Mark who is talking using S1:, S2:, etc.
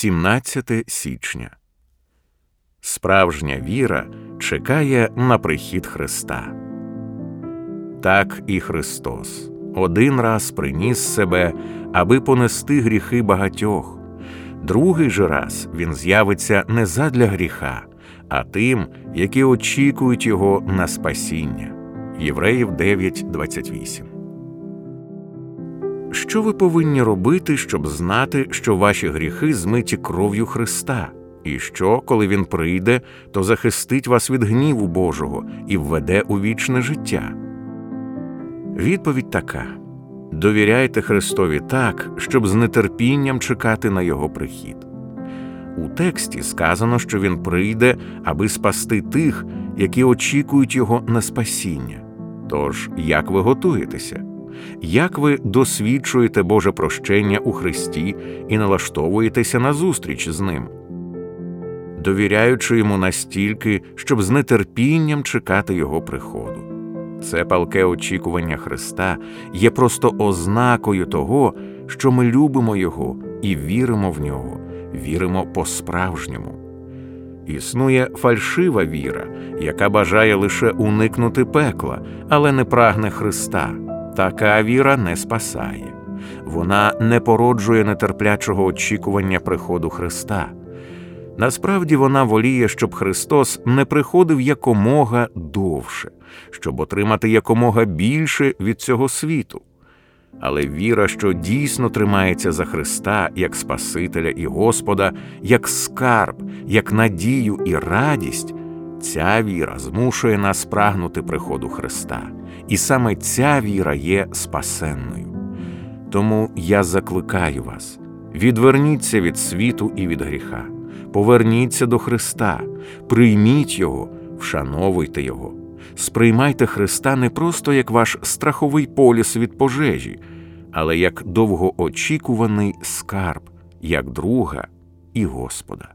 S1: 17 січня. Справжня віра чекає на прихід Христа. Так і Христос один раз приніс себе, аби понести гріхи багатьох. Другий же раз Він з'явиться не задля гріха, а тим, які очікують його на спасіння. Євреїв 9.28 Що ви повинні робити, щоб знати, що ваші гріхи змиті кров'ю Христа, і що, коли Він прийде, то захистить вас від гніву Божого і введе у вічне життя? Відповідь така довіряйте Христові так, щоб з нетерпінням чекати на Його прихід. У тексті сказано, що Він прийде, аби спасти тих, які очікують Його на спасіння. Тож, як ви готуєтеся? Як ви досвідчуєте Боже прощення у Христі і налаштовуєтеся на зустріч з Ним? Довіряючи йому настільки, щоб з нетерпінням чекати Його приходу. Це палке очікування Христа є просто ознакою того, що ми любимо Його і віримо в нього, віримо по-справжньому. Існує фальшива віра, яка бажає лише уникнути пекла, але не прагне Христа. Така віра не спасає, вона не породжує нетерплячого очікування приходу Христа. Насправді вона воліє, щоб Христос не приходив якомога довше, щоб отримати якомога більше від цього світу. Але віра, що дійсно тримається за Христа як Спасителя і Господа, як скарб, як надію і радість, ця віра змушує нас прагнути приходу Христа, і саме ця віра є спасенною. Тому я закликаю вас: відверніться від світу і від гріха поверніться до Христа, прийміть Його, вшановуйте Його, сприймайте Христа не просто як ваш страховий поліс від пожежі, але як довгоочікуваний скарб, як друга і Господа.